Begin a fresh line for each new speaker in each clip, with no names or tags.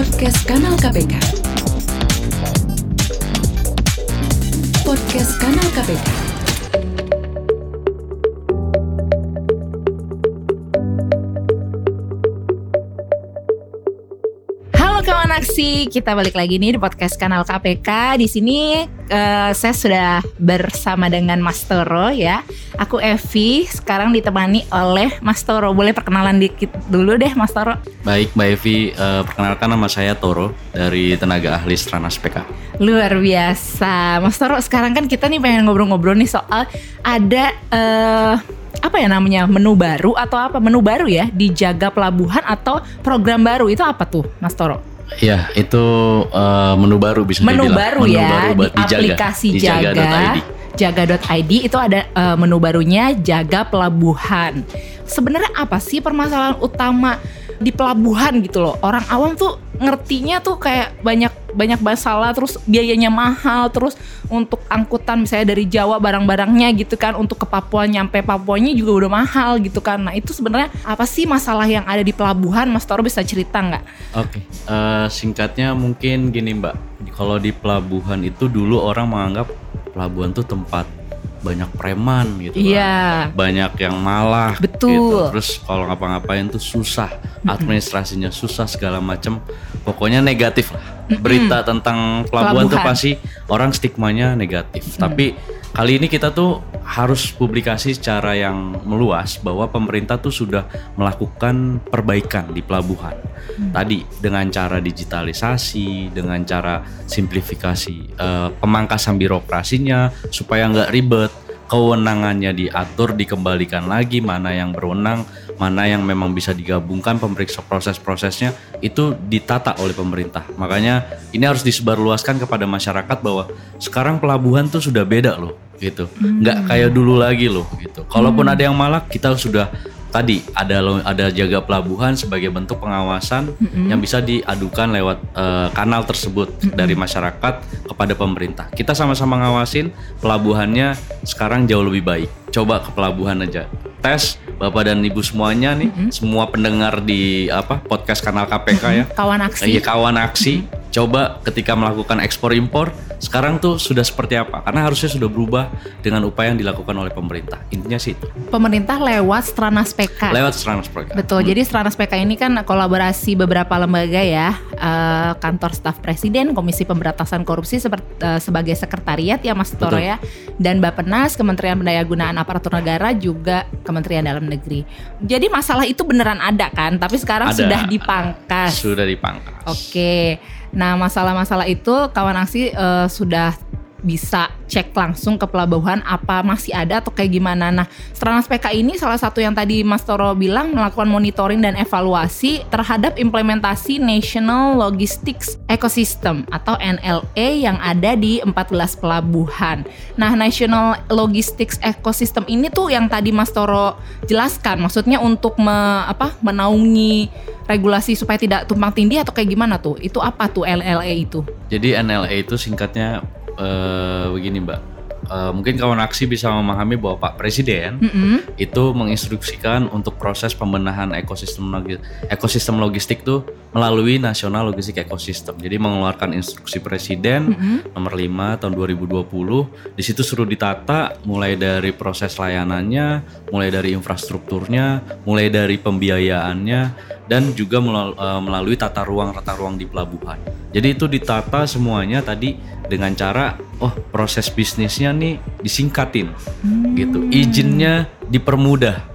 Podcast Kanal KPK. Podcast Kanal KPK.
Kawan aksi, kita balik lagi nih di podcast kanal KPK. Di sini eh, saya sudah bersama dengan Mas Toro ya. Aku Evi, sekarang ditemani oleh Mas Toro. Boleh perkenalan dikit dulu deh Mas Toro.
Baik Mbak Evi, eh, perkenalkan nama saya Toro dari Tenaga Ahli Stranas PK.
Luar biasa. Mas Toro, sekarang kan kita nih pengen ngobrol-ngobrol nih soal ada eh, apa ya namanya menu baru atau apa menu baru ya di Jaga Pelabuhan atau program baru itu apa tuh Mas Toro?
Ya, itu eh, menu baru bisa
menu
dibilang.
baru
Menu
ya
baru buat
di aplikasi
di
Jaga
jaga.id.
jaga.id itu ada eh, menu barunya Jaga Pelabuhan. Sebenarnya apa sih permasalahan utama di pelabuhan gitu loh? Orang awam tuh ngertinya tuh kayak banyak banyak masalah terus biayanya mahal terus untuk angkutan misalnya dari Jawa barang-barangnya gitu kan untuk ke Papua nyampe Papuanya juga udah mahal gitu kan. Nah, itu sebenarnya apa sih masalah yang ada di pelabuhan? Mas Toro bisa cerita nggak?
Oke, eh, singkatnya mungkin gini Mbak. Kalau di pelabuhan itu dulu orang menganggap pelabuhan tuh tempat banyak preman gitu kan.
Iya.
Banyak yang malah
Betul.
gitu. Terus kalau ngapa-ngapain tuh susah, administrasinya susah segala macam. Pokoknya negatif lah. Berita tentang pelabuhan, tuh
Pelabuhan.
pasti orang stigmanya negatif. Tapi kali ini kita tuh harus publikasi secara yang meluas bahwa pemerintah tuh sudah melakukan perbaikan di pelabuhan. Tadi dengan cara digitalisasi, dengan cara simplifikasi eh, pemangkasan birokrasinya supaya nggak ribet, kewenangannya diatur, dikembalikan lagi mana yang berwenang, mana yang memang bisa digabungkan pemeriksa proses-prosesnya itu ditata oleh pemerintah. Makanya ini harus disebarluaskan kepada masyarakat bahwa sekarang pelabuhan tuh sudah beda loh gitu. Nggak kayak dulu lagi loh gitu. Kalaupun ada yang malak kita sudah tadi ada ada jaga pelabuhan sebagai bentuk pengawasan yang bisa diadukan lewat eh, kanal tersebut dari masyarakat kepada pemerintah. Kita sama-sama ngawasin pelabuhannya sekarang jauh lebih baik. Coba ke pelabuhan aja. Tes Bapak dan Ibu semuanya nih, semua pendengar di apa podcast kanal KPK ya.
Kawan aksi.
Iya kawan aksi, coba ketika melakukan ekspor impor sekarang tuh sudah seperti apa? Karena harusnya sudah berubah dengan upaya yang dilakukan oleh pemerintah. Intinya sih itu.
pemerintah lewat Stranas PK.
Lewat Stranas Program.
Betul. Jadi Stranas PK ini kan kolaborasi beberapa lembaga ya, eh, kantor staf presiden, Komisi Pemberantasan Korupsi seperti eh, sebagai sekretariat ya Mas Toro
Betul.
ya, dan Bappenas, Kementerian Pendayagunaan Aparatur Negara juga Kementerian Dalam Negeri. Jadi masalah itu beneran ada kan, tapi sekarang
Ada.
sudah dipangkas.
Sudah dipangkas.
Oke. Nah, masalah-masalah itu kawan aksi eh, sudah bisa cek langsung ke pelabuhan apa masih ada atau kayak gimana. Nah, Stranas PK ini salah satu yang tadi Mas Toro bilang melakukan monitoring dan evaluasi terhadap implementasi National Logistics Ecosystem atau NLE yang ada di 14 pelabuhan. Nah, National Logistics Ecosystem ini tuh yang tadi Mas Toro jelaskan, maksudnya untuk me- apa menaungi regulasi supaya tidak tumpang tindih atau kayak gimana tuh? Itu apa tuh LLE itu?
Jadi NLA itu singkatnya eh, begini Mbak. Eh, mungkin kawan aksi bisa memahami bahwa Pak Presiden
Mm-mm.
itu menginstruksikan untuk proses pembenahan ekosistem logi- ekosistem logistik tuh melalui National Logistik Ecosystem. Jadi mengeluarkan instruksi Presiden nomor 5 tahun 2020. Di situ suruh ditata mulai dari proses layanannya, mulai dari infrastrukturnya, mulai dari pembiayaannya dan juga eh, melalui tata ruang tata ruang di pelabuhan. Jadi itu ditata semuanya tadi dengan cara oh proses bisnisnya nih disingkatin gitu. Izinnya dipermudah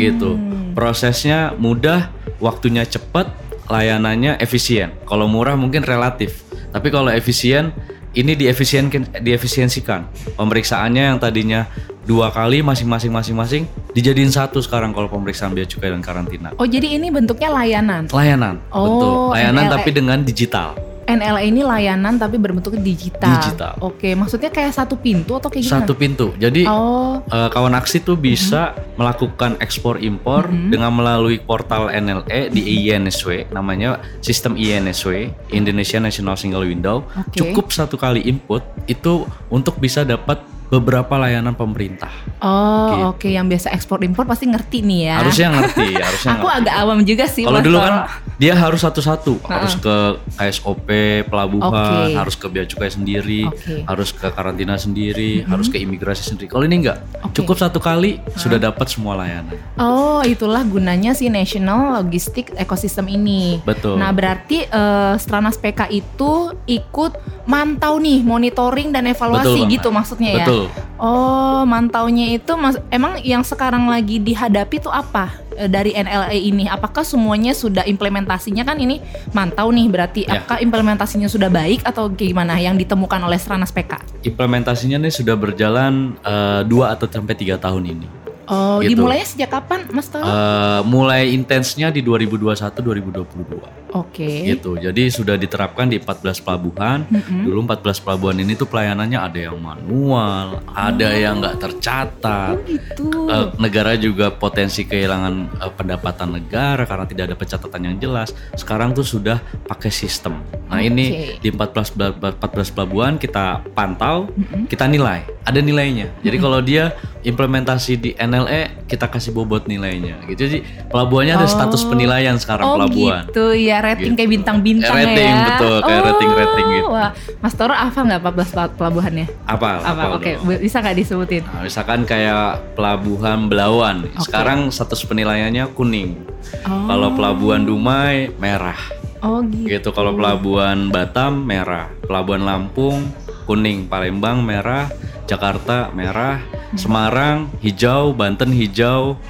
gitu. Prosesnya mudah, waktunya cepat, layanannya efisien. Kalau murah mungkin relatif, tapi kalau efisien ini diefisienkan, diefisiensikan. Pemeriksaannya yang tadinya dua kali masing-masing masing-masing dijadiin satu sekarang kalau pemeriksaan bea cukai dan karantina.
Oh, jadi ini bentuknya layanan.
Layanan,
Oh,
betul. Layanan
NLE.
tapi dengan digital.
NLE ini layanan tapi berbentuk digital.
Digital.
Oke, maksudnya kayak satu pintu atau kayak gimana?
Satu pintu. Jadi
Oh,
eh, kawan aksi tuh bisa melakukan ekspor impor dengan melalui portal NLE di INSW namanya sistem INSW Indonesia National Single Window
Oke.
cukup satu kali input itu untuk bisa dapat beberapa layanan pemerintah
oh
Gitu.
oke yang biasa ekspor impor pasti ngerti nih ya.
harusnya ngerti harusnya
Aku
ngerti.
agak awam juga sih.
kalau dulu kan Dia harus satu-satu, harus ke KSOP pelabuhan,
Oke.
harus ke bea cukai sendiri,
Oke.
harus ke karantina sendiri, harus ke imigrasi sendiri. Kalau ini enggak,
Oke.
cukup satu kali sudah dapat semua layanan.
Oh, itulah gunanya si National Logistic Ecosystem ini.
Betul.
Nah, berarti eh, Stranas PK itu ikut mantau nih, monitoring dan evaluasi
Betul banget.
gitu maksudnya ya.
Betul.
Oh, mantaunya itu mas- emang yang sekarang lagi dihadapi tuh apa eh, dari NLA ini? Apakah semuanya sudah implementasinya kan ini mantau nih berarti
Ya.
apakah implementasinya sudah baik atau gimana yang ditemukan oleh Stranas PK?
Implementasinya nih sudah berjalan eh, dua atau sampai tiga tahun ini.
Oh,
Gitu.
dimulainya sejak kapan, Mas Toro?
Eh, mulai intensnya di 2021-2022
Oke.
gitu. Jadi sudah diterapkan di 14 pelabuhan.
Mm-mm.
Dulu 14 pelabuhan ini tuh pelayanannya ada yang manual, ada yang nggak tercatat.
Oh, gitu.
Eh, negara juga potensi kehilangan eh, pendapatan negara karena tidak ada pencatatan yang jelas. Sekarang tuh sudah pakai sistem. Nah ini
Oke.
di 14 bela- 14 pelabuhan kita pantau,
Mm-mm.
kita nilai, ada nilainya. Jadi kalau dia implementasi di NLE kita kasih bobot nilainya. Gitu. Jadi pelabuhannya ada
Oh.
status penilaian sekarang
oh
pelabuhan.
gitu ya rating
Gitu.
kayak bintang-bintang
Ya, rating,
ya.
betul, kayak rating-rating gitu.
Wah, Mas Toro hafal nggak 14 pel- pelabuhannya?
Apa?
Apa? Oke, b- bisa nggak disebutin?
Nah, misalkan kayak pelabuhan Belawan,
Oke.
sekarang status penilaiannya kuning.
Oh.
Kalau pelabuhan Dumai merah.
Oh gitu.
gitu kalau pelabuhan Batam merah pelabuhan Lampung kuning Palembang merah Jakarta merah Semarang hijau Banten hijau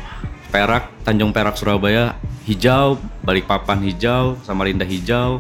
Perak Tanjung Perak Surabaya hijau Balikpapan hijau Samarinda hijau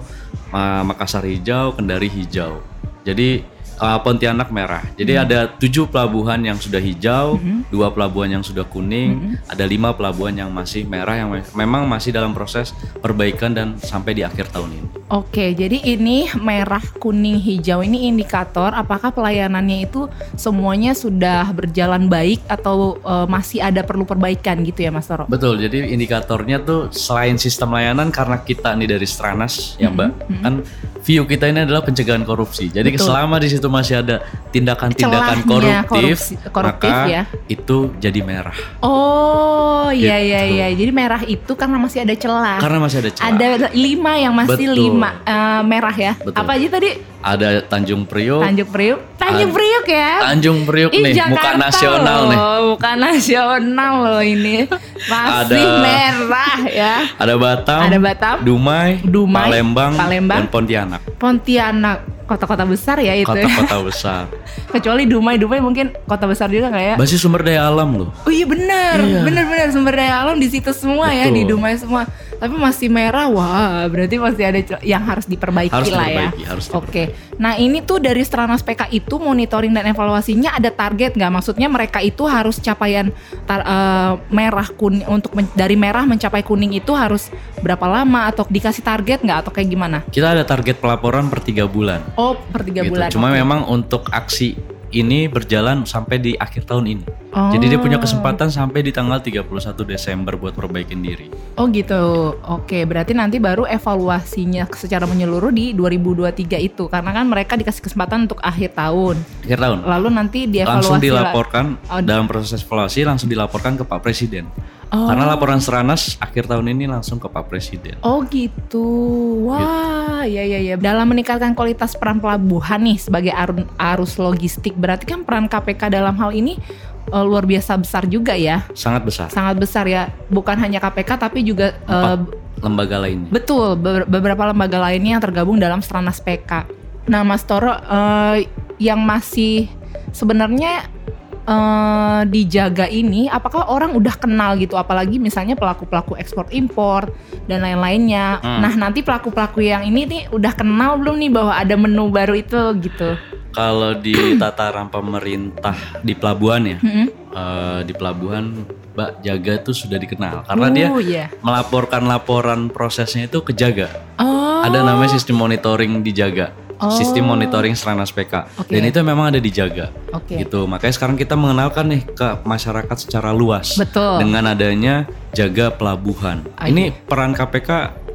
Ma- Makassar hijau Kendari hijau. Jadi uh, Pontianak merah. Jadi ada tujuh pelabuhan yang sudah hijau dua pelabuhan yang sudah kuning ada lima pelabuhan yang masih merah yang me- memang masih dalam proses perbaikan dan sampai di akhir tahun ini.
Oke, jadi ini merah, kuning, hijau ini indikator apakah pelayanannya itu semuanya sudah berjalan baik atau eh, masih ada perlu perbaikan gitu ya Mas Toro?
Betul, jadi indikatornya tuh selain sistem layanan karena kita nih dari Stranas ya Mbak, kan view kita ini adalah pencegahan korupsi. Jadi
Betul.
selama di situ masih ada tindakan-tindakan koruptif,
korupsi- koruptif
maka
ya.
itu jadi merah.
Oh, iya iya
Gitu.
iya. Jadi merah itu karena masih ada celah.
Karena masih ada celah.
Ada lima yang masih
Betul.
lima eh, merah ya.
Betul.
Apa aja tadi?
Ada Tanjung Priok,
Tanjung Priuk. Tanjung Priuk ya.
Tanjung Priok
Ih,
nih, muka
Jakarta
nasional
loh,
nih.
Muka nasional loh ini. Masih
Ada-
merah ya.
Ada Batam,
Ada Batam,
Dumai,
Dumai,
Palembang,
Palembang.
dan Pontianak.
Pontianak, kota-kota besar ya itu. ya.
Kota-kota besar.
Kecuali Dumai, Dumai mungkin kota besar juga nggak ya?
Basis sumber daya alam loh.
Oh iya benar,
Iya.
benar-benar sumber daya alam di situ semua ya di
Betul.
Dumai semua. Tapi masih merah, wah berarti masih ada yang harus diperbaiki
Harus
lah ya.
diperbaiki, harus
Oke, nah ini tuh dari Stranas PK itu monitoring dan evaluasinya ada target nggak? Maksudnya mereka itu harus capaian tar- eh, merah kuning untuk men- dari merah mencapai kuning itu harus berapa lama atau dikasih target nggak atau kayak gimana?
Kita ada target pelaporan per tiga bulan.
Oh per tiga
gitu.
bulan.
Cuma
oke.
memang untuk aksi ini berjalan sampai di akhir tahun ini.
Oh.
Jadi dia punya kesempatan sampai di tanggal 31 Desember buat perbaikin diri.
Oh gitu. Oke, berarti nanti baru evaluasinya secara menyeluruh di 2023 itu karena kan mereka dikasih kesempatan untuk akhir tahun.
Akhir tahun.
Lalu nanti dievaluasi
Langsung dilaporkan
Oh,
dalam proses evaluasi langsung dilaporkan ke Pak Presiden.
Oh.
Karena laporan Seranas akhir tahun ini langsung ke Pak Presiden.
Oh gitu. Wah, ya ya ya. Dalam meningkatkan kualitas peran pelabuhan nih sebagai arus logistik, berarti kan peran KPK dalam hal ini eh, luar biasa besar juga ya.
Sangat besar.
Sangat besar ya. Bukan hanya KPK tapi juga
Empat lembaga lainnya.
Betul, be- beberapa lembaga lainnya yang tergabung dalam Stranas PK. Nah, Mas Toro eh, yang masih sebenarnya eh, dijaga ini, apakah orang udah kenal gitu? Apalagi misalnya pelaku-pelaku ekspor impor dan lain-lainnya.
Hmm.
Nah, nanti pelaku-pelaku yang ini nih udah kenal belum nih bahwa ada menu baru itu gitu?
Kalau di tataran pemerintah di pelabuhan ya,
Mm-mm.
eh, di pelabuhan Mbak Jaga tuh sudah dikenal karena dia
Oh, iya.
melaporkan laporan prosesnya itu ke Jaga.
Oh.
Ada namanya sistem monitoring dijaga.
Oh.
Sistem monitoring Seranas PK.
Oke.
Dan itu memang ada dijaga.
Oke.
Gitu. Makanya sekarang kita mengenalkan nih ke masyarakat secara luas.
Betul.
Dengan adanya jaga pelabuhan.
Ah,
Ini peran KPK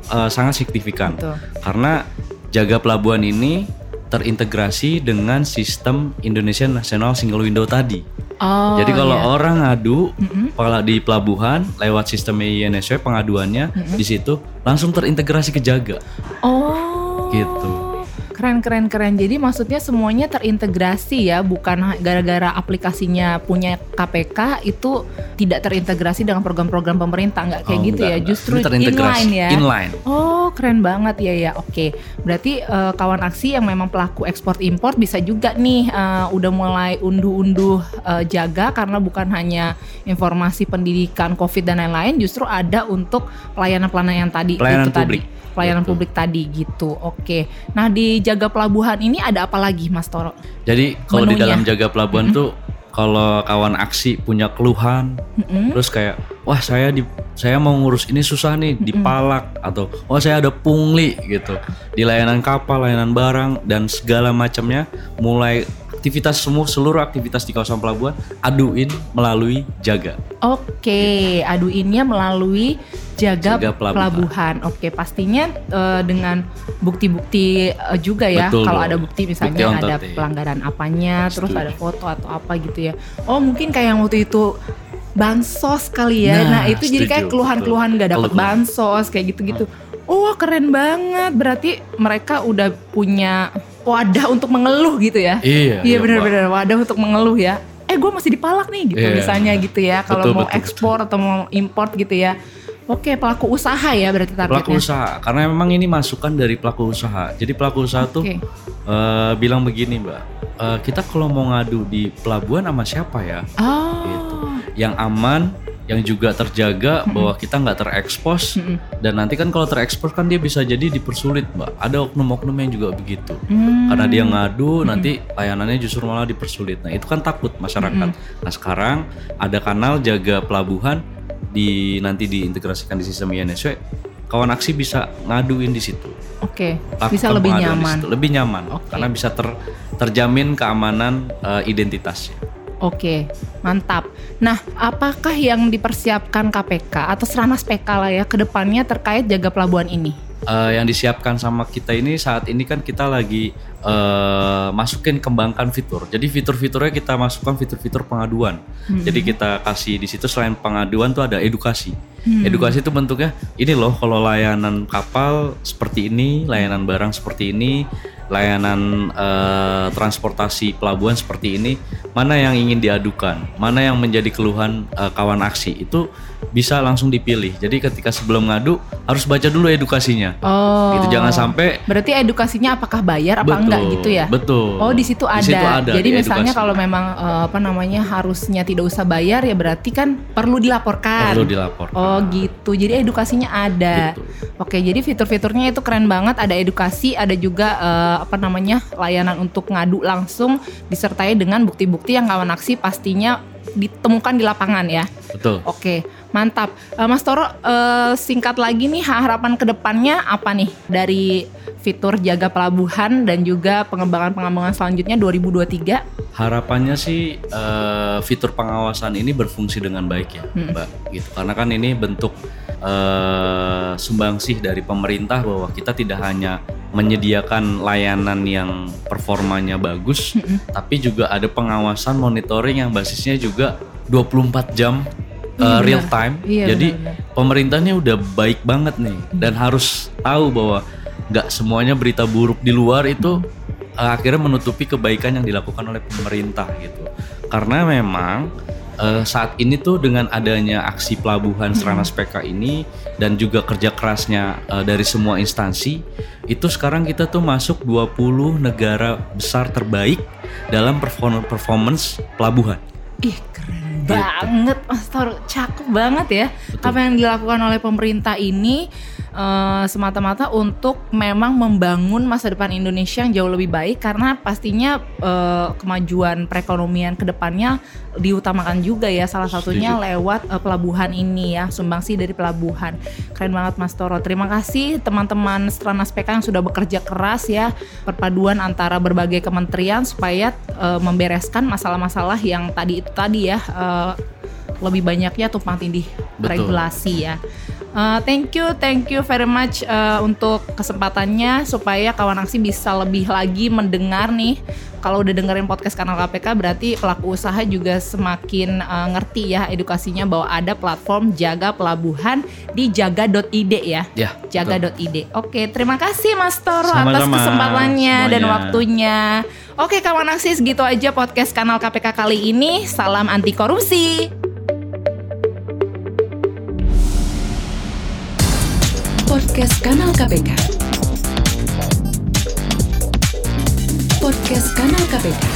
eh, sangat signifikan.
Betul.
Karena jaga pelabuhan ini terintegrasi dengan sistem Indonesia National Single Window tadi.
Oh,
Jadi kalau
iya.
orang ngadu kalau di pelabuhan lewat sistem INSW pengaduannya di situ langsung terintegrasi ke Jaga.
Oh.
Gitu.
Keren keren keren. Jadi maksudnya semuanya terintegrasi ya, bukan gara-gara aplikasinya punya KPK itu tidak terintegrasi dengan program-program pemerintah nggak kayak
Oh,
gitu
enggak,
ya.
enggak.
Justru inline ya.
Inline.
Oh, keren banget ya ya. Oke. Berarti eh, kawan aksi yang memang pelaku ekspor impor bisa juga nih eh, udah mulai unduh-unduh eh, jaga karena bukan hanya informasi pendidikan Covid dan lain-lain, justru ada untuk pelayanan-pelayanan yang tadi
Pelayanan
itu tadi.
publik.
Pelayanan
Betul.
publik tadi gitu. Oke. Nah, di jaga pelabuhan ini ada apa lagi, Mas Toro?
Jadi kalau di dalam jaga pelabuhan tuh kalau kawan aksi punya keluhan
Mm-mm.
terus kayak wah saya di saya mau ngurus ini susah nih dipalak atau wah saya ada pungli gitu di layanan kapal, layanan barang dan segala macamnya mulai aktivitas semua seluruh aktivitas di kawasan pelabuhan aduin melalui jaga.
Oke, aduinnya melalui jaga,
Jaga
pelabuhan.
pelabuhan.
Oke, pastinya eh, dengan bukti-bukti eh, juga ya.
Betul,
Kalau ada bukti
Bukti
misalnya
on
ada
top, ya.
pelanggaran apanya, terus
Setuju.
ada foto atau apa gitu ya. Oh, mungkin kayak yang waktu itu bansos kali ya. Nah,
Nah,
itu jadi kayak
setuju,
keluhan-keluhan nggak dapat bansos kayak gitu-gitu. Oh, keren banget. Berarti mereka udah punya wadah untuk mengeluh gitu ya.
Iya.
Iya
Mbak.
benar-benar wadah untuk mengeluh ya. Eh gue masih dipalak nih gitu
Iya.
misalnya gitu ya. Kalau mau
betul,
ekspor atau mau import gitu ya. Oke pelaku usaha ya berarti
Pelaku
targetnya.
usaha karena memang ini masukan dari pelaku usaha. Jadi pelaku usaha tuh
Oke.
eh, bilang begini, Mbak. Eh, kita kalau mau ngadu di pelabuhan sama siapa ya?
Oh.
Gitu. Yang aman, yang juga terjaga bahwa kita nggak terekspos
Mm-mm.
dan nanti kan kalau terekspos kan dia bisa jadi dipersulit, Mbak. Ada oknum-oknum yang juga begitu.
Hmm.
Karena dia ngadu nanti layanannya justru malah dipersulit. Nah, itu kan takut masyarakat. Nah, sekarang ada kanal jaga pelabuhan di nanti diintegrasikan di sistem INSW. Kawan aksi bisa ngaduin di situ.
Oke.
Lakukan
Bisa lebih nyaman.
Lebih nyaman
Oke.
karena bisa ter- terjamin keamanan eh, identitasnya.
Oke, mantap. Nah, apakah yang dipersiapkan KPK atau Serana PK lah ya ke depannya terkait jaga pelabuhan ini?
Eh, yang disiapkan sama kita ini saat ini kan kita lagi eh, masukin kembangkan fitur. Jadi fitur-fiturnya kita masukkan fitur-fitur pengaduan. Jadi kita kasih di situ selain pengaduan tuh ada edukasi. Edukasi itu bentuknya ini loh kalau layanan kapal seperti ini, layanan barang seperti ini, layanan eh, transportasi pelabuhan seperti ini, mana yang ingin diadukan, mana yang menjadi keluhan eh, kawan aksi itu bisa langsung dipilih. Jadi ketika sebelum ngadu harus baca dulu edukasinya.
Oh.
Gitu jangan sampai
Berarti edukasinya apakah bayar apa
Betul,
enggak gitu ya?
Betul.
Oh di situ ada.
Di situ ada,
Jadi
di
misalnya
edukasi.
kalau memang eh, apa namanya harusnya tidak usah bayar ya berarti kan perlu dilaporkan.
perlu dilaporkan.
Oh gitu. Jadi edukasinya ada.
Gitu.
Oke, jadi fitur-fiturnya itu keren banget. Ada edukasi, ada juga eh, apa namanya layanan untuk ngadu langsung disertai dengan bukti-bukti yang kawan aksi pastinya ditemukan di lapangan ya.
Betul.
Oke, mantap. Eh, Mas Toro, eh, singkat lagi nih harapan ke depannya apa nih dari fitur jaga pelabuhan dan juga pengembangan-pengembangan selanjutnya 2023?
Harapannya sih eh, fitur pengawasan ini berfungsi dengan baik ya,
Hmm.
Mbak. Gitu. Karena kan ini bentuk eh, sumbangsih dari pemerintah bahwa kita tidak hanya menyediakan layanan yang performanya bagus,
Hmm.
tapi juga ada pengawasan monitoring yang basisnya juga 24 jam
Iya,
real time.
Iya,
Jadi
benar-benar.
pemerintahnya udah baik banget nih dan harus tahu bahwa nggak semuanya berita buruk di luar itu eh, akhirnya menutupi kebaikan yang dilakukan oleh pemerintah gitu. Karena memang eh, saat ini tuh dengan adanya aksi pelabuhan Serana PK ini dan juga kerja kerasnya eh, dari semua instansi itu sekarang kita tuh masuk 20 negara besar terbaik dalam perform- performance pelabuhan.
Ih keren banget Mas Toro, cakep banget ya.
Betul.
Apa yang dilakukan oleh pemerintah ini eh, semata-mata untuk memang membangun masa depan Indonesia yang jauh lebih baik karena pastinya eh, kemajuan perekonomian ke depannya diutamakan juga ya salah satunya lewat eh, pelabuhan ini ya sumbangsi dari pelabuhan. Keren banget Mas Toro. Terima kasih teman-teman Stranas PK yang sudah bekerja keras ya perpaduan antara berbagai kementerian supaya eh, membereskan masalah-masalah yang tadi itu tadi ya eh, lebih banyaknya tumpang tindih
Betul.
regulasi ya Uh, thank you, thank you very much uh, untuk kesempatannya supaya kawan aksi bisa lebih lagi mendengar nih. Kalau udah dengerin podcast kanal KPK berarti pelaku usaha juga semakin uh, ngerti ya edukasinya bahwa ada platform jaga pelabuhan di jaga.id ya.
Ya.
Jaga.id. Oke, terima kasih Mas Toro atas
Sama-sama
kesempatannya dan
semuanya.
waktunya. Oke kawan aksi segitu aja podcast kanal KPK kali ini. Salam anti korupsi.
Podcast Kanal KPK. Podcast Kanal KPK.